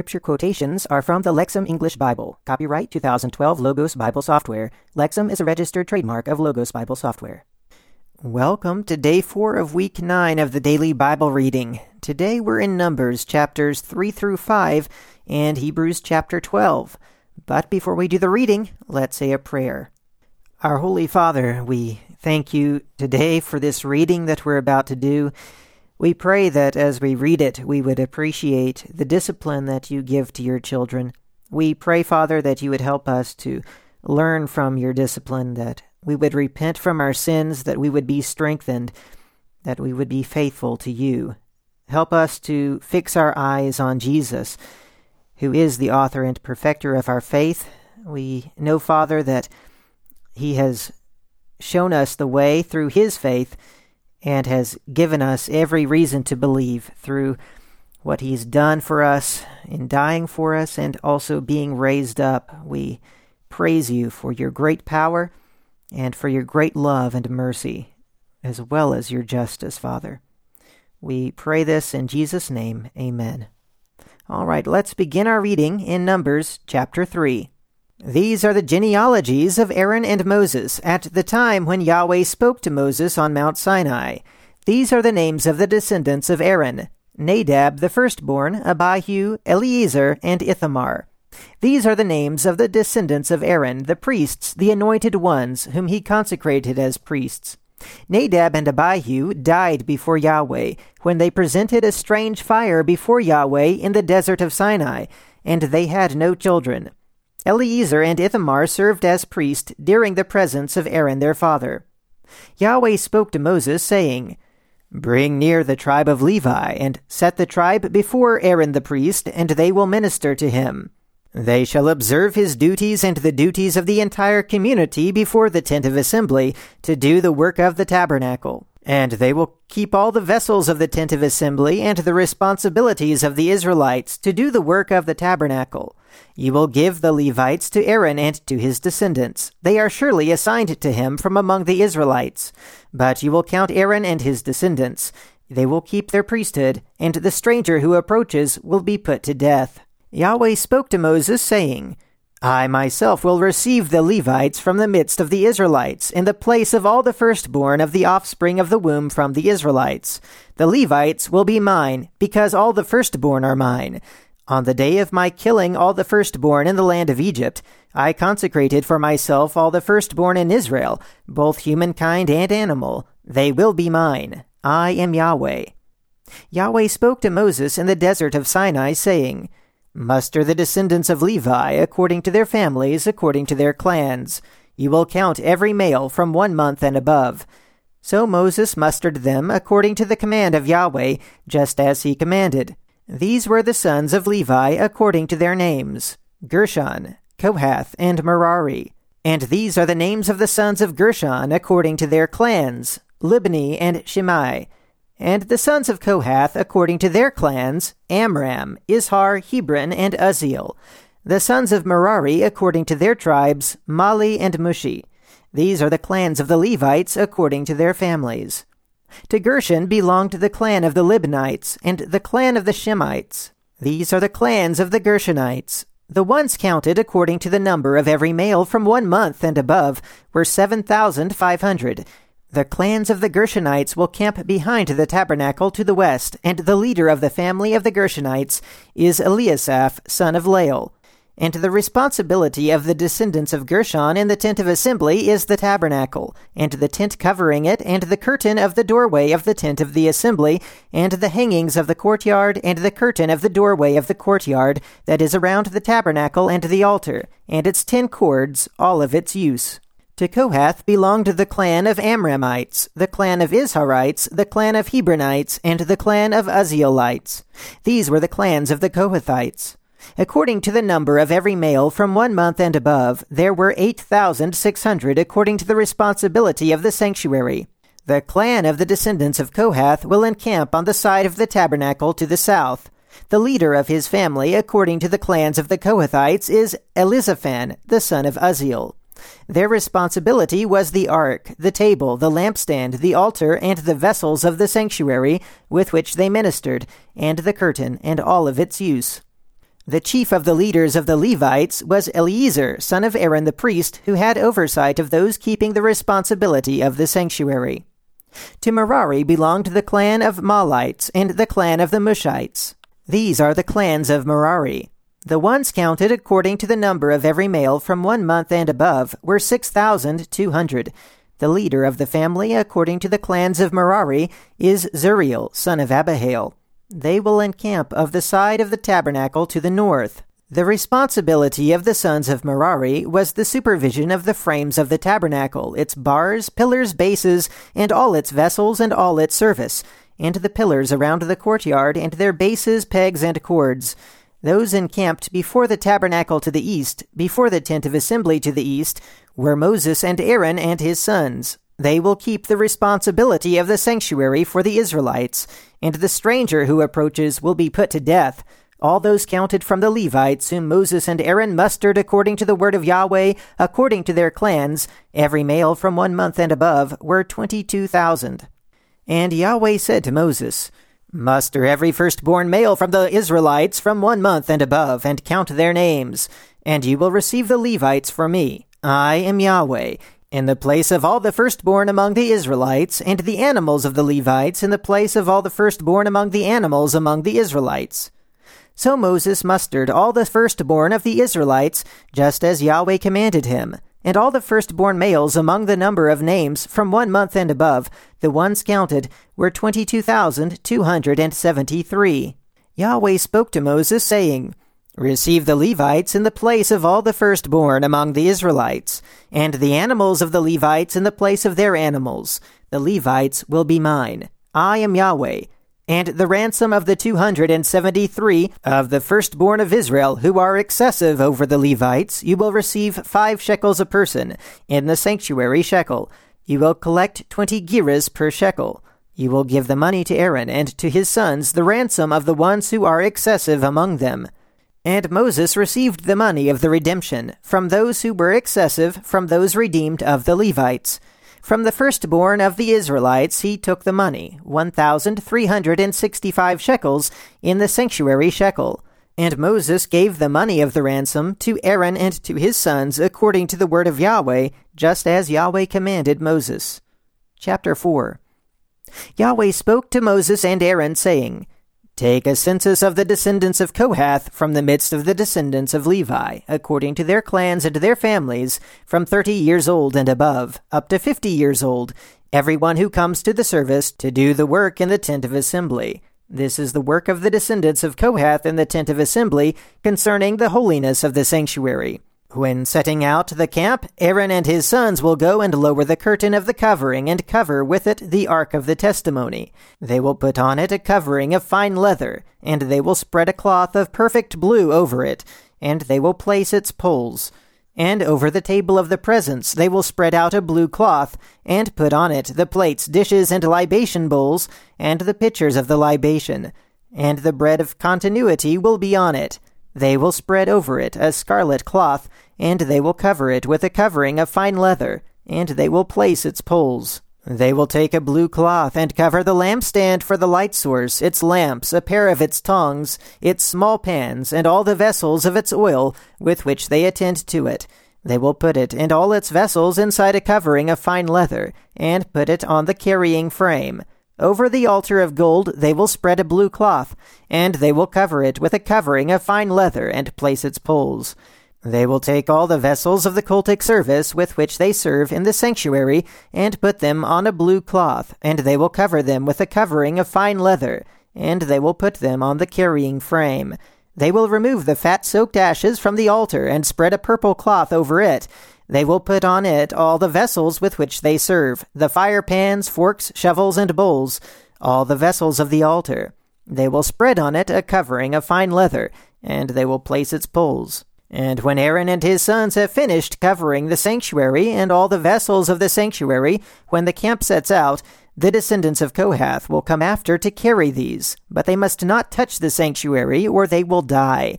Scripture quotations are from the Lexham English Bible. Copyright 2012 Logos Bible Software. Lexham is a registered trademark of Logos Bible Software. Welcome to day four of week nine of the daily Bible reading. Today we're in Numbers chapters 3 through 5 and Hebrews chapter 12. But before we do the reading, let's say a prayer. Our Holy Father, we thank you today for this reading that we're about to do. We pray that as we read it, we would appreciate the discipline that you give to your children. We pray, Father, that you would help us to learn from your discipline, that we would repent from our sins, that we would be strengthened, that we would be faithful to you. Help us to fix our eyes on Jesus, who is the author and perfecter of our faith. We know, Father, that he has shown us the way through his faith and has given us every reason to believe through what he's done for us in dying for us and also being raised up. We praise you for your great power and for your great love and mercy, as well as your justice, Father. We pray this in Jesus' name. Amen. All right, let's begin our reading in Numbers chapter 3. These are the genealogies of Aaron and Moses at the time when Yahweh spoke to Moses on Mount Sinai. These are the names of the descendants of Aaron Nadab the firstborn, Abihu, Eleazar, and Ithamar. These are the names of the descendants of Aaron, the priests, the anointed ones, whom he consecrated as priests. Nadab and Abihu died before Yahweh when they presented a strange fire before Yahweh in the desert of Sinai, and they had no children. Eleazar and Ithamar served as priests during the presence of Aaron their father. Yahweh spoke to Moses, saying, Bring near the tribe of Levi, and set the tribe before Aaron the priest, and they will minister to him. They shall observe his duties and the duties of the entire community before the tent of assembly, to do the work of the tabernacle. And they will keep all the vessels of the tent of assembly and the responsibilities of the Israelites to do the work of the tabernacle. You will give the Levites to Aaron and to his descendants. They are surely assigned to him from among the Israelites. But you will count Aaron and his descendants. They will keep their priesthood, and the stranger who approaches will be put to death. Yahweh spoke to Moses, saying, I myself will receive the Levites from the midst of the Israelites, in the place of all the firstborn of the offspring of the womb from the Israelites. The Levites will be mine, because all the firstborn are mine. On the day of my killing all the firstborn in the land of Egypt, I consecrated for myself all the firstborn in Israel, both humankind and animal. They will be mine. I am Yahweh. Yahweh spoke to Moses in the desert of Sinai, saying, Muster the descendants of Levi according to their families, according to their clans. You will count every male from one month and above. So Moses mustered them according to the command of Yahweh, just as he commanded. These were the sons of Levi according to their names Gershon, Kohath, and Merari. And these are the names of the sons of Gershon according to their clans Libni and Shimei. And the sons of Kohath, according to their clans, Amram, Izhar, Hebron, and Uzziel. The sons of Merari, according to their tribes, Mahli and Mushi. These are the clans of the Levites, according to their families. To Gershon belonged the clan of the Libnites, and the clan of the Shimeites. These are the clans of the Gershonites. The ones counted according to the number of every male from one month and above were seven thousand five hundred. The clans of the Gershonites will camp behind the tabernacle to the west, and the leader of the family of the Gershonites is Eliasaph, son of Lael. And the responsibility of the descendants of Gershon in the tent of assembly is the tabernacle, and the tent covering it, and the curtain of the doorway of the tent of the assembly, and the hangings of the courtyard, and the curtain of the doorway of the courtyard that is around the tabernacle and the altar, and its ten cords, all of its use. To Kohath belonged the clan of Amramites, the clan of Izharites, the clan of Hebronites, and the clan of Uzzielites. These were the clans of the Kohathites. According to the number of every male from one month and above, there were 8,600 according to the responsibility of the sanctuary. The clan of the descendants of Kohath will encamp on the side of the tabernacle to the south. The leader of his family, according to the clans of the Kohathites, is Elizaphan, the son of Uzziel. Their responsibility was the ark, the table, the lampstand, the altar, and the vessels of the sanctuary with which they ministered, and the curtain, and all of its use. The chief of the leaders of the Levites was Eleazar, son of Aaron the priest, who had oversight of those keeping the responsibility of the sanctuary. To Merari belonged the clan of Mahlites and the clan of the Mushites. These are the clans of Merari. The ones counted according to the number of every male from one month and above were 6,200. The leader of the family, according to the clans of Merari, is Zuriel, son of Abihail. They will encamp of the side of the tabernacle to the north. The responsibility of the sons of Merari was the supervision of the frames of the tabernacle, its bars, pillars, bases, and all its vessels and all its service, and the pillars around the courtyard, and their bases, pegs, and cords. Those encamped before the tabernacle to the east, before the tent of assembly to the east, were Moses and Aaron and his sons. They will keep the responsibility of the sanctuary for the Israelites, and the stranger who approaches will be put to death all those counted from the Levites, whom Moses and Aaron mustered according to the word of Yahweh, according to their clans, every male from one month and above, were twenty two thousand. And Yahweh said to Moses, Muster every firstborn male from the Israelites from one month and above, and count their names, and you will receive the Levites for me. I am Yahweh. In the place of all the firstborn among the Israelites, and the animals of the Levites, in the place of all the firstborn among the animals among the Israelites. So Moses mustered all the firstborn of the Israelites, just as Yahweh commanded him, and all the firstborn males among the number of names from one month and above, the ones counted, were twenty two thousand two hundred and seventy three. Yahweh spoke to Moses, saying, Receive the Levites in the place of all the firstborn among the Israelites, and the animals of the Levites in the place of their animals. The Levites will be mine. I am Yahweh and the ransom of the two hundred and seventy three of the firstborn of Israel who are excessive over the Levites, you will receive five shekels a person, in the sanctuary shekel. You will collect twenty gerahs per shekel. You will give the money to Aaron and to his sons the ransom of the ones who are excessive among them. And Moses received the money of the redemption from those who were excessive, from those redeemed of the Levites. From the firstborn of the Israelites he took the money, 1,365 shekels, in the sanctuary shekel. And Moses gave the money of the ransom to Aaron and to his sons according to the word of Yahweh, just as Yahweh commanded Moses. Chapter 4 Yahweh spoke to Moses and Aaron, saying, Take a census of the descendants of Kohath from the midst of the descendants of Levi, according to their clans and their families, from thirty years old and above, up to fifty years old, everyone who comes to the service to do the work in the tent of assembly. This is the work of the descendants of Kohath in the tent of assembly concerning the holiness of the sanctuary. When setting out the camp, Aaron and his sons will go and lower the curtain of the covering and cover with it the ark of the testimony. They will put on it a covering of fine leather, and they will spread a cloth of perfect blue over it, and they will place its poles. And over the table of the presence they will spread out a blue cloth, and put on it the plates, dishes, and libation bowls, and the pitchers of the libation. And the bread of continuity will be on it. They will spread over it a scarlet cloth, and they will cover it with a covering of fine leather, and they will place its poles. They will take a blue cloth and cover the lampstand for the light source, its lamps, a pair of its tongs, its small pans, and all the vessels of its oil with which they attend to it. They will put it and all its vessels inside a covering of fine leather, and put it on the carrying frame. Over the altar of gold they will spread a blue cloth, and they will cover it with a covering of fine leather, and place its poles. They will take all the vessels of the cultic service with which they serve in the sanctuary, and put them on a blue cloth, and they will cover them with a covering of fine leather, and they will put them on the carrying frame. They will remove the fat soaked ashes from the altar, and spread a purple cloth over it, they will put on it all the vessels with which they serve, the fire pans, forks, shovels, and bowls, all the vessels of the altar. They will spread on it a covering of fine leather, and they will place its poles. And when Aaron and his sons have finished covering the sanctuary and all the vessels of the sanctuary, when the camp sets out, the descendants of Kohath will come after to carry these, but they must not touch the sanctuary, or they will die.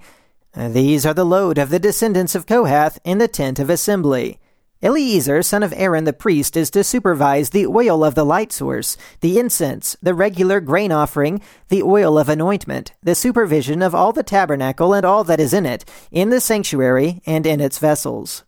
These are the load of the descendants of Kohath in the tent of assembly. Eleazar, son of Aaron the priest, is to supervise the oil of the light source, the incense, the regular grain offering, the oil of anointment, the supervision of all the tabernacle and all that is in it, in the sanctuary and in its vessels.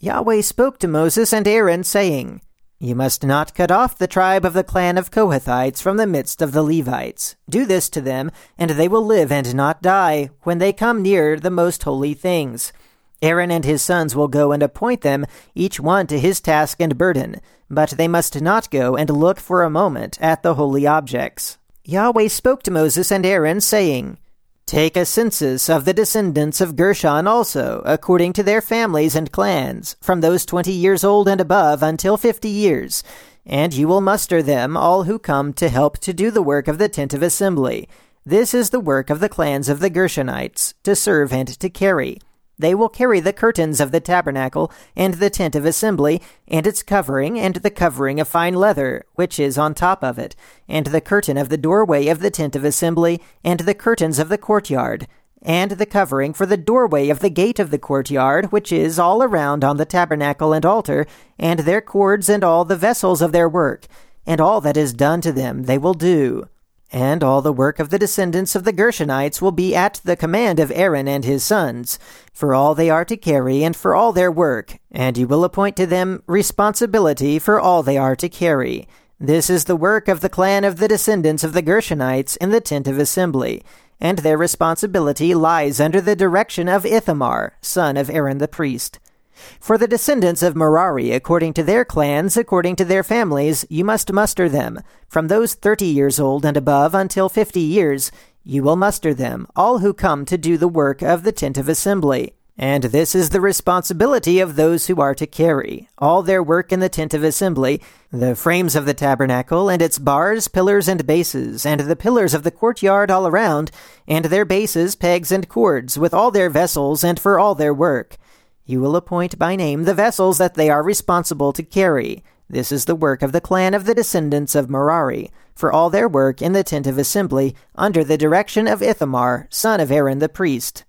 Yahweh spoke to Moses and Aaron, saying, You must not cut off the tribe of the clan of Kohathites from the midst of the Levites. Do this to them, and they will live and not die, when they come near the most holy things. Aaron and his sons will go and appoint them, each one to his task and burden, but they must not go and look for a moment at the holy objects. Yahweh spoke to Moses and Aaron, saying, Take a census of the descendants of Gershon also, according to their families and clans, from those twenty years old and above until fifty years, and you will muster them, all who come to help to do the work of the tent of assembly. This is the work of the clans of the Gershonites, to serve and to carry. They will carry the curtains of the tabernacle, and the tent of assembly, and its covering, and the covering of fine leather, which is on top of it, and the curtain of the doorway of the tent of assembly, and the curtains of the courtyard, and the covering for the doorway of the gate of the courtyard, which is all around on the tabernacle and altar, and their cords and all the vessels of their work, and all that is done to them they will do. And all the work of the descendants of the Gershonites will be at the command of Aaron and his sons, for all they are to carry and for all their work, and you will appoint to them responsibility for all they are to carry. This is the work of the clan of the descendants of the Gershonites in the tent of assembly, and their responsibility lies under the direction of Ithamar, son of Aaron the priest. For the descendants of Merari, according to their clans, according to their families, you must muster them. From those thirty years old and above until fifty years, you will muster them, all who come to do the work of the tent of assembly. And this is the responsibility of those who are to carry all their work in the tent of assembly, the frames of the tabernacle, and its bars, pillars, and bases, and the pillars of the courtyard all around, and their bases, pegs, and cords, with all their vessels, and for all their work. You will appoint by name the vessels that they are responsible to carry. This is the work of the clan of the descendants of Merari, for all their work in the tent of assembly, under the direction of Ithamar, son of Aaron the priest.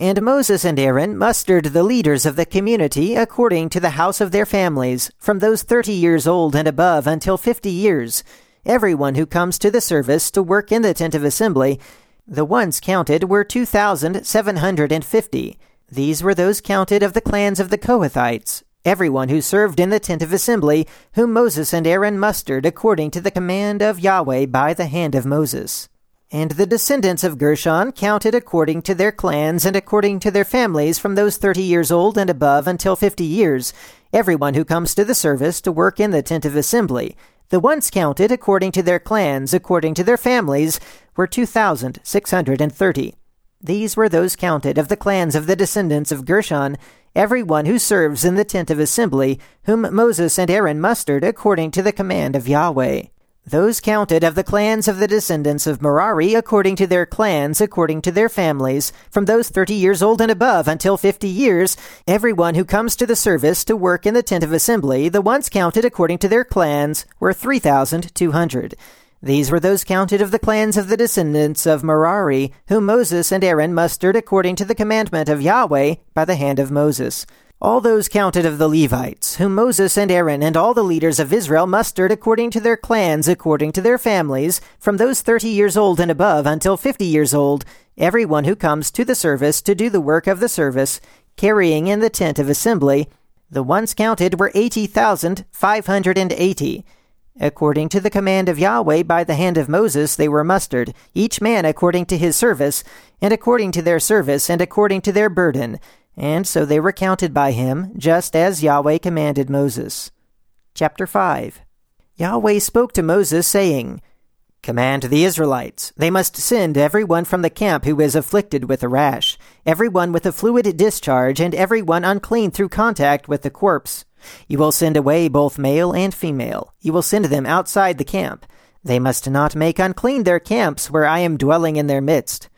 And Moses and Aaron mustered the leaders of the community according to the house of their families, from those thirty years old and above until fifty years, everyone who comes to the service to work in the tent of assembly. The ones counted were two thousand seven hundred and fifty. These were those counted of the clans of the Kohathites, everyone who served in the tent of assembly, whom Moses and Aaron mustered according to the command of Yahweh by the hand of Moses. And the descendants of Gershon counted according to their clans and according to their families from those thirty years old and above until fifty years, everyone who comes to the service to work in the tent of assembly. The ones counted according to their clans, according to their families, were two thousand six hundred and thirty. These were those counted of the clans of the descendants of Gershon, every one who serves in the tent of assembly, whom Moses and Aaron mustered according to the command of Yahweh. Those counted of the clans of the descendants of Merari according to their clans, according to their families, from those thirty years old and above until fifty years, every one who comes to the service to work in the tent of assembly, the ones counted according to their clans, were three thousand two hundred. These were those counted of the clans of the descendants of Merari, whom Moses and Aaron mustered according to the commandment of Yahweh by the hand of Moses. All those counted of the Levites, whom Moses and Aaron and all the leaders of Israel mustered according to their clans, according to their families, from those thirty years old and above until fifty years old, every one who comes to the service to do the work of the service, carrying in the tent of assembly, the ones counted were eighty thousand five hundred and eighty. According to the command of Yahweh by the hand of Moses, they were mustered, each man according to his service, and according to their service, and according to their burden. And so they were counted by him, just as Yahweh commanded Moses. Chapter 5 Yahweh spoke to Moses, saying, Command the Israelites. They must send every one from the camp who is afflicted with a rash, every one with a fluid discharge, and every one unclean through contact with the corpse. You will send away both male and female. You will send them outside the camp. They must not make unclean their camps where I am dwelling in their midst.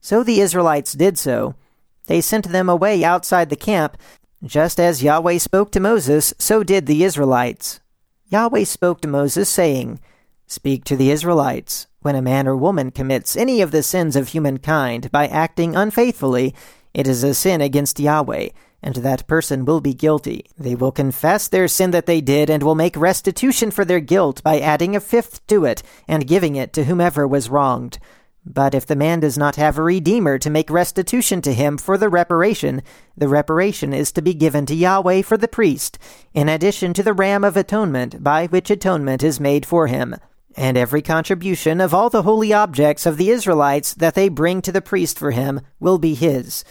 So the Israelites did so. They sent them away outside the camp. Just as Yahweh spoke to Moses, so did the Israelites. Yahweh spoke to Moses, saying, Speak to the Israelites. When a man or woman commits any of the sins of humankind by acting unfaithfully, it is a sin against Yahweh and that person will be guilty. They will confess their sin that they did and will make restitution for their guilt by adding a fifth to it and giving it to whomever was wronged. But if the man does not have a redeemer to make restitution to him for the reparation, the reparation is to be given to Yahweh for the priest, in addition to the ram of atonement by which atonement is made for him. And every contribution of all the holy objects of the Israelites that they bring to the priest for him will be his.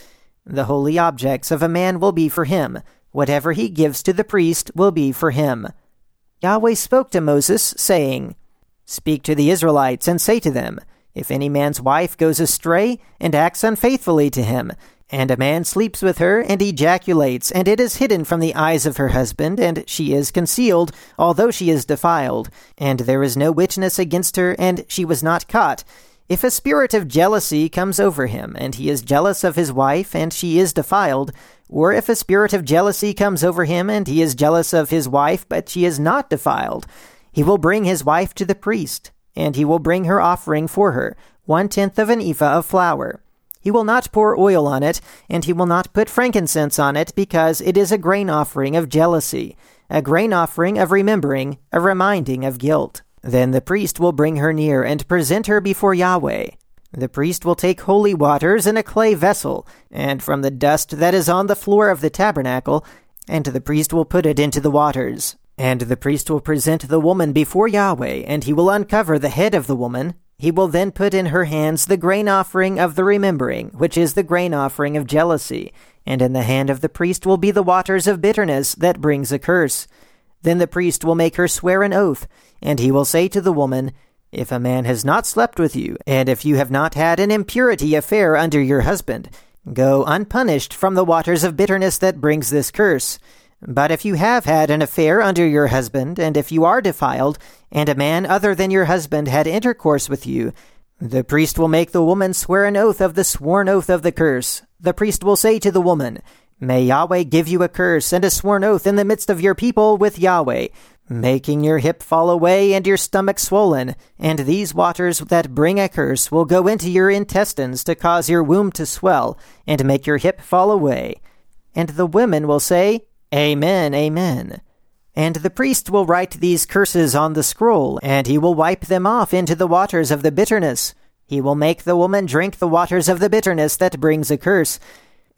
The holy objects of a man will be for him. Whatever he gives to the priest will be for him. Yahweh spoke to Moses, saying, Speak to the Israelites and say to them, if any man's wife goes astray and acts unfaithfully to him, and a man sleeps with her and ejaculates, and it is hidden from the eyes of her husband, and she is concealed, although she is defiled, and there is no witness against her, and she was not caught, if a spirit of jealousy comes over him, and he is jealous of his wife, and she is defiled, or if a spirit of jealousy comes over him, and he is jealous of his wife, but she is not defiled, he will bring his wife to the priest and he will bring her offering for her, one tenth of an ephah of flour. He will not pour oil on it, and he will not put frankincense on it, because it is a grain offering of jealousy, a grain offering of remembering, a reminding of guilt. Then the priest will bring her near and present her before Yahweh. The priest will take holy waters in a clay vessel, and from the dust that is on the floor of the tabernacle, and the priest will put it into the waters. And the priest will present the woman before Yahweh, and he will uncover the head of the woman. He will then put in her hands the grain offering of the remembering, which is the grain offering of jealousy, and in the hand of the priest will be the waters of bitterness that brings a curse. Then the priest will make her swear an oath, and he will say to the woman, If a man has not slept with you, and if you have not had an impurity affair under your husband, go unpunished from the waters of bitterness that brings this curse. But if you have had an affair under your husband, and if you are defiled, and a man other than your husband had intercourse with you, the priest will make the woman swear an oath of the sworn oath of the curse. The priest will say to the woman, May Yahweh give you a curse and a sworn oath in the midst of your people with Yahweh, making your hip fall away and your stomach swollen. And these waters that bring a curse will go into your intestines to cause your womb to swell and make your hip fall away. And the women will say, Amen, amen. And the priest will write these curses on the scroll, and he will wipe them off into the waters of the bitterness. He will make the woman drink the waters of the bitterness that brings a curse,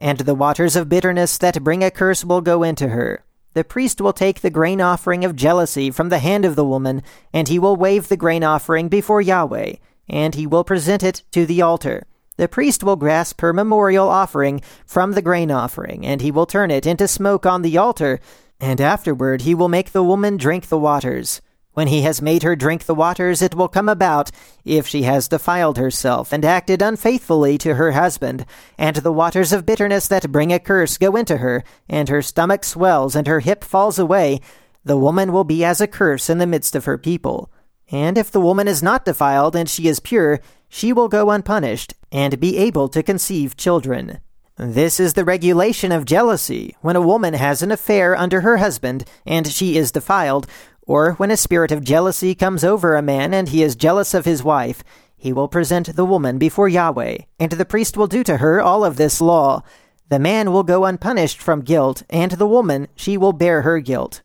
and the waters of bitterness that bring a curse will go into her. The priest will take the grain offering of jealousy from the hand of the woman, and he will wave the grain offering before Yahweh, and he will present it to the altar. The priest will grasp her memorial offering from the grain offering, and he will turn it into smoke on the altar, and afterward he will make the woman drink the waters. When he has made her drink the waters, it will come about, if she has defiled herself and acted unfaithfully to her husband, and the waters of bitterness that bring a curse go into her, and her stomach swells and her hip falls away, the woman will be as a curse in the midst of her people. And if the woman is not defiled and she is pure, she will go unpunished and be able to conceive children. This is the regulation of jealousy when a woman has an affair under her husband and she is defiled, or when a spirit of jealousy comes over a man and he is jealous of his wife. He will present the woman before Yahweh, and the priest will do to her all of this law. The man will go unpunished from guilt, and the woman, she will bear her guilt.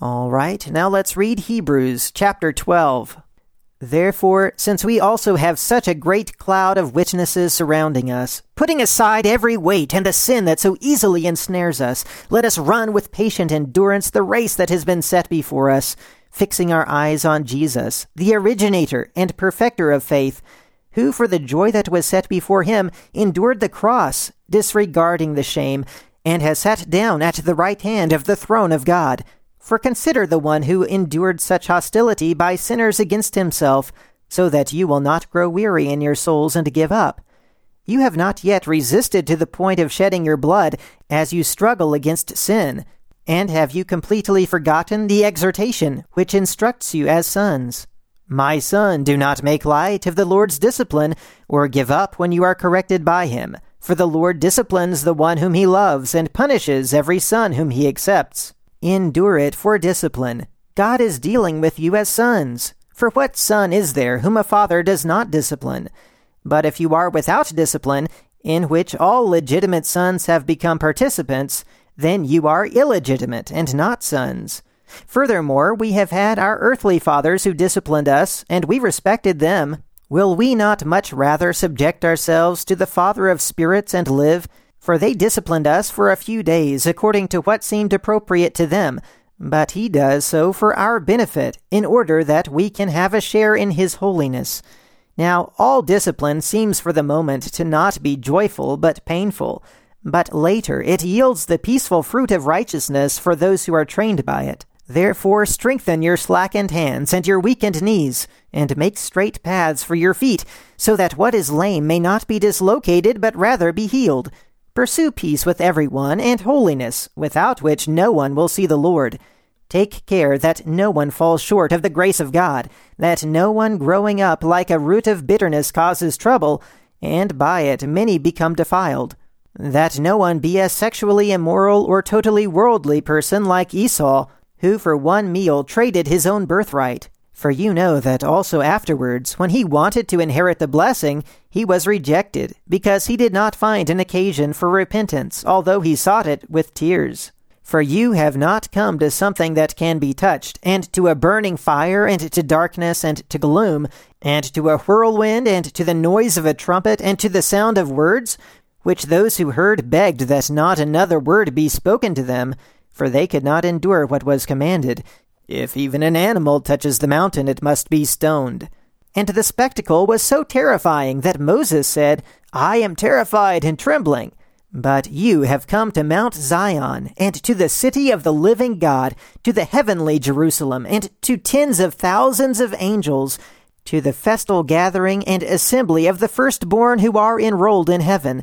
All right, now let's read Hebrews chapter 12. Therefore, since we also have such a great cloud of witnesses surrounding us, putting aside every weight and the sin that so easily ensnares us, let us run with patient endurance the race that has been set before us, fixing our eyes on Jesus, the originator and perfecter of faith, who for the joy that was set before him endured the cross, disregarding the shame, and has sat down at the right hand of the throne of God. For consider the one who endured such hostility by sinners against himself, so that you will not grow weary in your souls and give up. You have not yet resisted to the point of shedding your blood as you struggle against sin. And have you completely forgotten the exhortation which instructs you as sons? My son, do not make light of the Lord's discipline, or give up when you are corrected by him. For the Lord disciplines the one whom he loves, and punishes every son whom he accepts. Endure it for discipline. God is dealing with you as sons. For what son is there whom a father does not discipline? But if you are without discipline, in which all legitimate sons have become participants, then you are illegitimate and not sons. Furthermore, we have had our earthly fathers who disciplined us, and we respected them. Will we not much rather subject ourselves to the Father of spirits and live? For they disciplined us for a few days according to what seemed appropriate to them, but he does so for our benefit, in order that we can have a share in his holiness. Now, all discipline seems for the moment to not be joyful but painful, but later it yields the peaceful fruit of righteousness for those who are trained by it. Therefore, strengthen your slackened hands and your weakened knees, and make straight paths for your feet, so that what is lame may not be dislocated, but rather be healed. Pursue peace with everyone and holiness, without which no one will see the Lord. Take care that no one falls short of the grace of God, that no one growing up like a root of bitterness causes trouble, and by it many become defiled. That no one be a sexually immoral or totally worldly person like Esau, who for one meal traded his own birthright. For you know that also afterwards, when he wanted to inherit the blessing, he was rejected, because he did not find an occasion for repentance, although he sought it with tears. For you have not come to something that can be touched, and to a burning fire, and to darkness, and to gloom, and to a whirlwind, and to the noise of a trumpet, and to the sound of words, which those who heard begged that not another word be spoken to them, for they could not endure what was commanded, if even an animal touches the mountain, it must be stoned. And the spectacle was so terrifying that Moses said, I am terrified and trembling. But you have come to Mount Zion, and to the city of the living God, to the heavenly Jerusalem, and to tens of thousands of angels, to the festal gathering and assembly of the firstborn who are enrolled in heaven,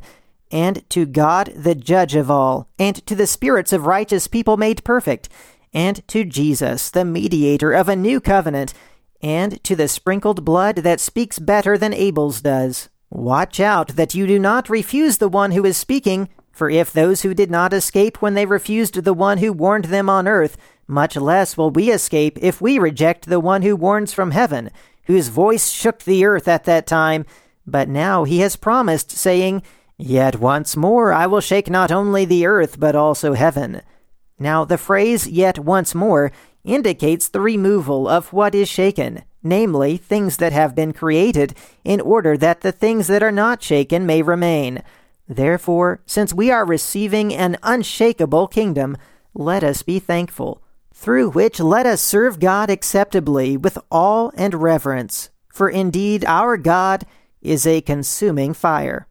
and to God the judge of all, and to the spirits of righteous people made perfect, and to Jesus, the mediator of a new covenant, and to the sprinkled blood that speaks better than Abel's does. Watch out that you do not refuse the one who is speaking, for if those who did not escape when they refused the one who warned them on earth, much less will we escape if we reject the one who warns from heaven, whose voice shook the earth at that time. But now he has promised, saying, Yet once more I will shake not only the earth, but also heaven. Now, the phrase yet once more indicates the removal of what is shaken, namely, things that have been created, in order that the things that are not shaken may remain. Therefore, since we are receiving an unshakable kingdom, let us be thankful, through which let us serve God acceptably with awe and reverence, for indeed our God is a consuming fire.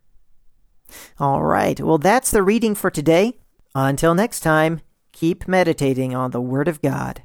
All right, well, that's the reading for today. Until next time, keep meditating on the Word of God.